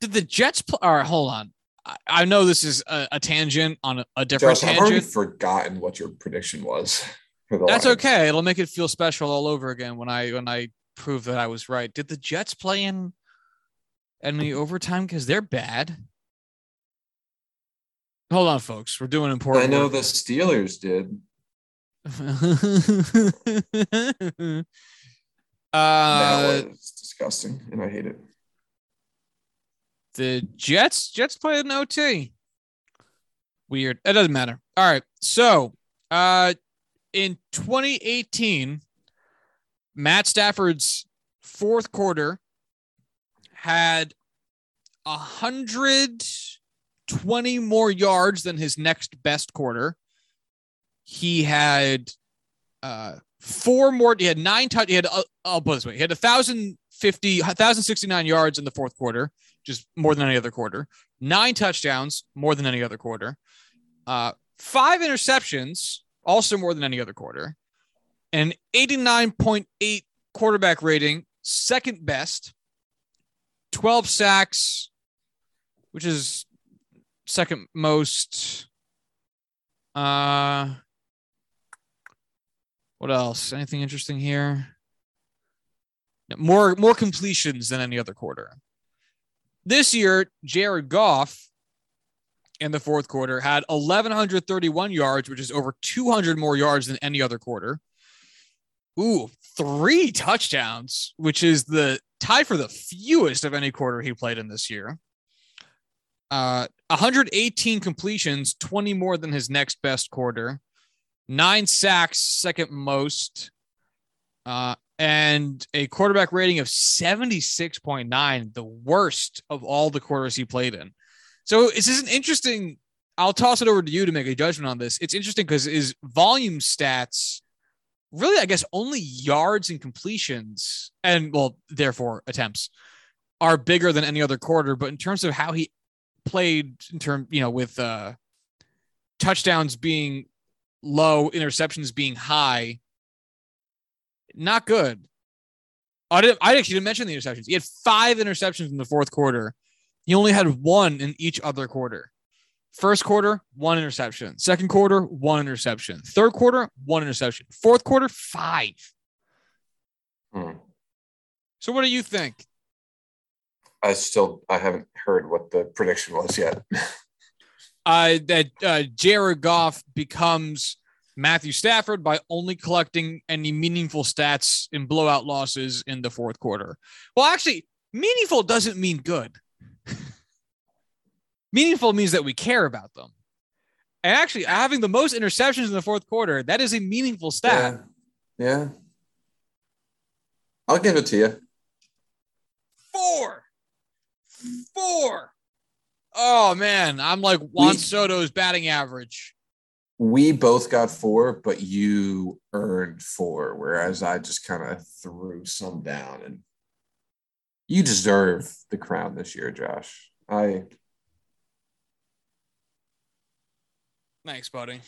Did the Jets play? All right, hold on. I, I know this is a, a tangent on a, a different Josh, I've already tangent. forgotten what your prediction was. That's Lions. okay. It'll make it feel special all over again when I when I prove that I was right. Did the Jets play in any overtime? Because they're bad. Hold on, folks. We're doing important. I know work. the Steelers did. uh, that was disgusting, and I hate it. the Jets Jets played an OT. Weird. It doesn't matter. All right. So, uh, in 2018, Matt Stafford's fourth quarter had 120 more yards than his next best quarter. He had uh, four more. He had nine touch. He had. Uh, I'll put it this way. He had 1,050, 1,069 yards in the fourth quarter, just more than any other quarter. Nine touchdowns, more than any other quarter. Uh, five interceptions, also more than any other quarter. An 89.8 quarterback rating, second best. 12 sacks, which is second most. Uh, what else? Anything interesting here? More more completions than any other quarter. This year, Jared Goff in the fourth quarter had 1131 yards, which is over 200 more yards than any other quarter. Ooh, three touchdowns, which is the tie for the fewest of any quarter he played in this year. Uh, 118 completions, 20 more than his next best quarter. Nine sacks, second most. Uh, and a quarterback rating of 76.9, the worst of all the quarters he played in. So this is an interesting. I'll toss it over to you to make a judgment on this. It's interesting because his volume stats really, I guess, only yards and completions, and well, therefore attempts are bigger than any other quarter. But in terms of how he played, in term, you know, with uh, touchdowns being low, interceptions being high, not good. I didn't. I actually didn't mention the interceptions. He had five interceptions in the fourth quarter. He only had one in each other quarter. First quarter, one interception. Second quarter, one interception. Third quarter, one interception. Fourth quarter, five. Hmm. So what do you think? I still I haven't heard what the prediction was yet. Uh, that uh, Jared Goff becomes Matthew Stafford by only collecting any meaningful stats in blowout losses in the fourth quarter. Well, actually, meaningful doesn't mean good. meaningful means that we care about them. And actually, having the most interceptions in the fourth quarter, that is a meaningful stat. Yeah. yeah. I'll give it to you. Four. Four. Oh man, I'm like Juan We- Soto's batting average. We both got four, but you earned four, whereas I just kind of threw some down. And you deserve the crown this year, Josh. I Thanks, buddy.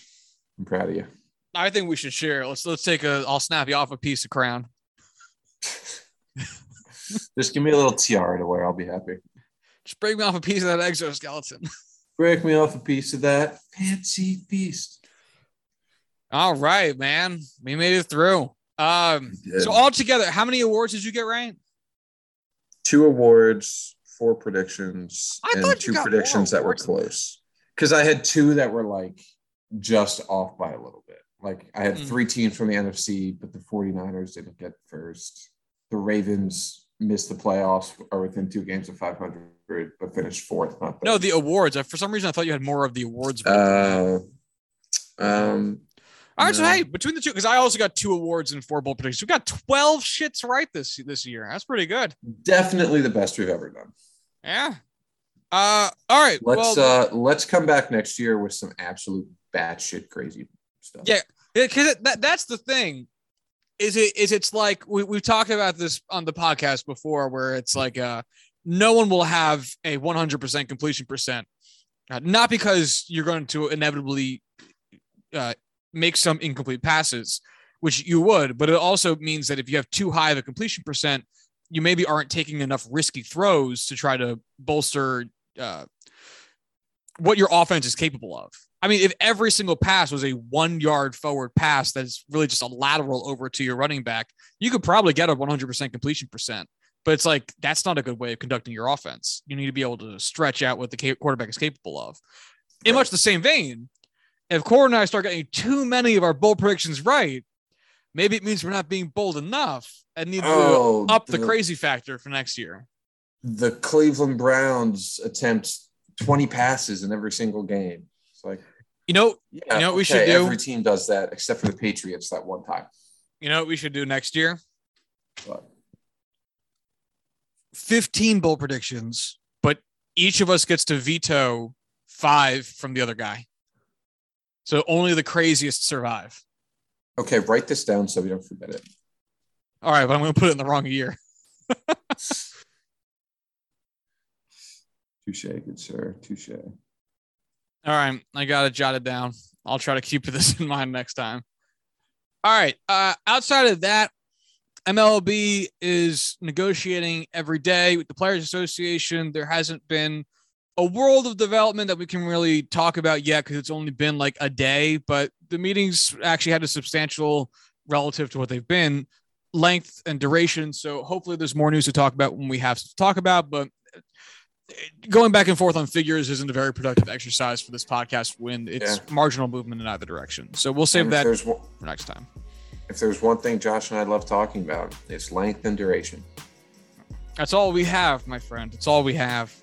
I'm proud of you. I think we should share. Let's let's take a. I'll snap you off a piece of crown. Just give me a little tiara to wear. I'll be happy. Just break me off a piece of that exoskeleton. Break me off a piece of that fancy beast. All right, man. We made it through. Um. So all together, how many awards did you get right? Two awards, four predictions, I and thought you two got more predictions that were awards than that. close. Because I had two that were like just off by a little bit. Like I had Mhm. three teams from the NFC, but the 49ers didn't get first. The Ravens missed the playoffs, or within two games of 500, but finished fourth. Not No, the awards. I- For some reason, I thought you had more of the awards. Uh, um, all right, so hey, between the two, because I also got two awards and four bowl predictions. We got twelve shits right this this year. That's pretty good. definitely the best we've ever done. Yeah. Uh, all right. Let's well, uh let's come back next year with some absolute batshit crazy stuff. Yeah, because that that's the thing. Is it is it's like we we've talked about this on the podcast before, where it's like uh no one will have a 100% completion percent, uh, not because you're going to inevitably uh, make some incomplete passes, which you would, but it also means that if you have too high of a completion percent, you maybe aren't taking enough risky throws to try to bolster uh, what your offense is capable of. I mean, if every single pass was a one yard forward pass that's really just a lateral over to your running back, you could probably get a 100% completion percent. But it's like, that's not a good way of conducting your offense. You need to be able to stretch out what the quarterback is capable of. In much the same vein, if Core and I start getting too many of our bold predictions right, maybe it means we're not being bold enough and need to oh, up the, the crazy factor for next year. The Cleveland Browns attempt 20 passes in every single game. It's like, you know, yeah, you know what we should do? Every team does that except for the Patriots that one time. You know what we should do next year? What? 15 bowl predictions, but each of us gets to veto five from the other guy. So only the craziest survive. Okay, write this down so we don't forget it. All right, but I'm going to put it in the wrong year. Touche, good sir. Touche. All right, I got it jotted down. I'll try to keep this in mind next time. All right. Uh, outside of that, MLB is negotiating every day with the Players Association. There hasn't been a world of development that we can really talk about yet because it's only been like a day, but the meetings actually had a substantial relative to what they've been length and duration. So hopefully there's more news to talk about when we have to talk about, but going back and forth on figures isn't a very productive exercise for this podcast when it's yeah. marginal movement in either direction. So we'll save that for next time. If there's one thing Josh and I love talking about, it's length and duration. That's all we have, my friend. It's all we have.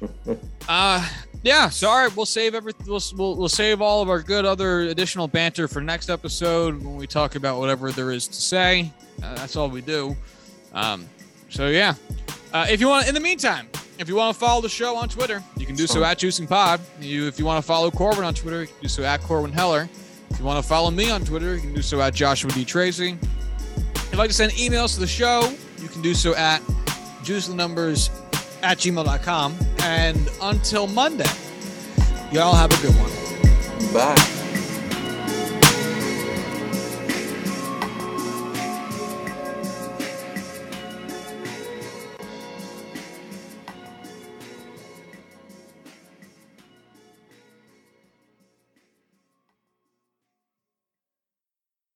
uh yeah sorry we'll save everything we'll, we'll, we'll save all of our good other additional banter for next episode when we talk about whatever there is to say uh, that's all we do um so yeah uh, if you want in the meantime if you want to follow the show on Twitter, you can do so at Juicing Pod. You, if you want to follow Corbin on Twitter, you can do so at Corbin Heller. If you want to follow me on Twitter, you can do so at Joshua D. Tracy. If you'd like to send emails to the show, you can do so at juicethenumbers at gmail.com. And until Monday, y'all have a good one. Bye.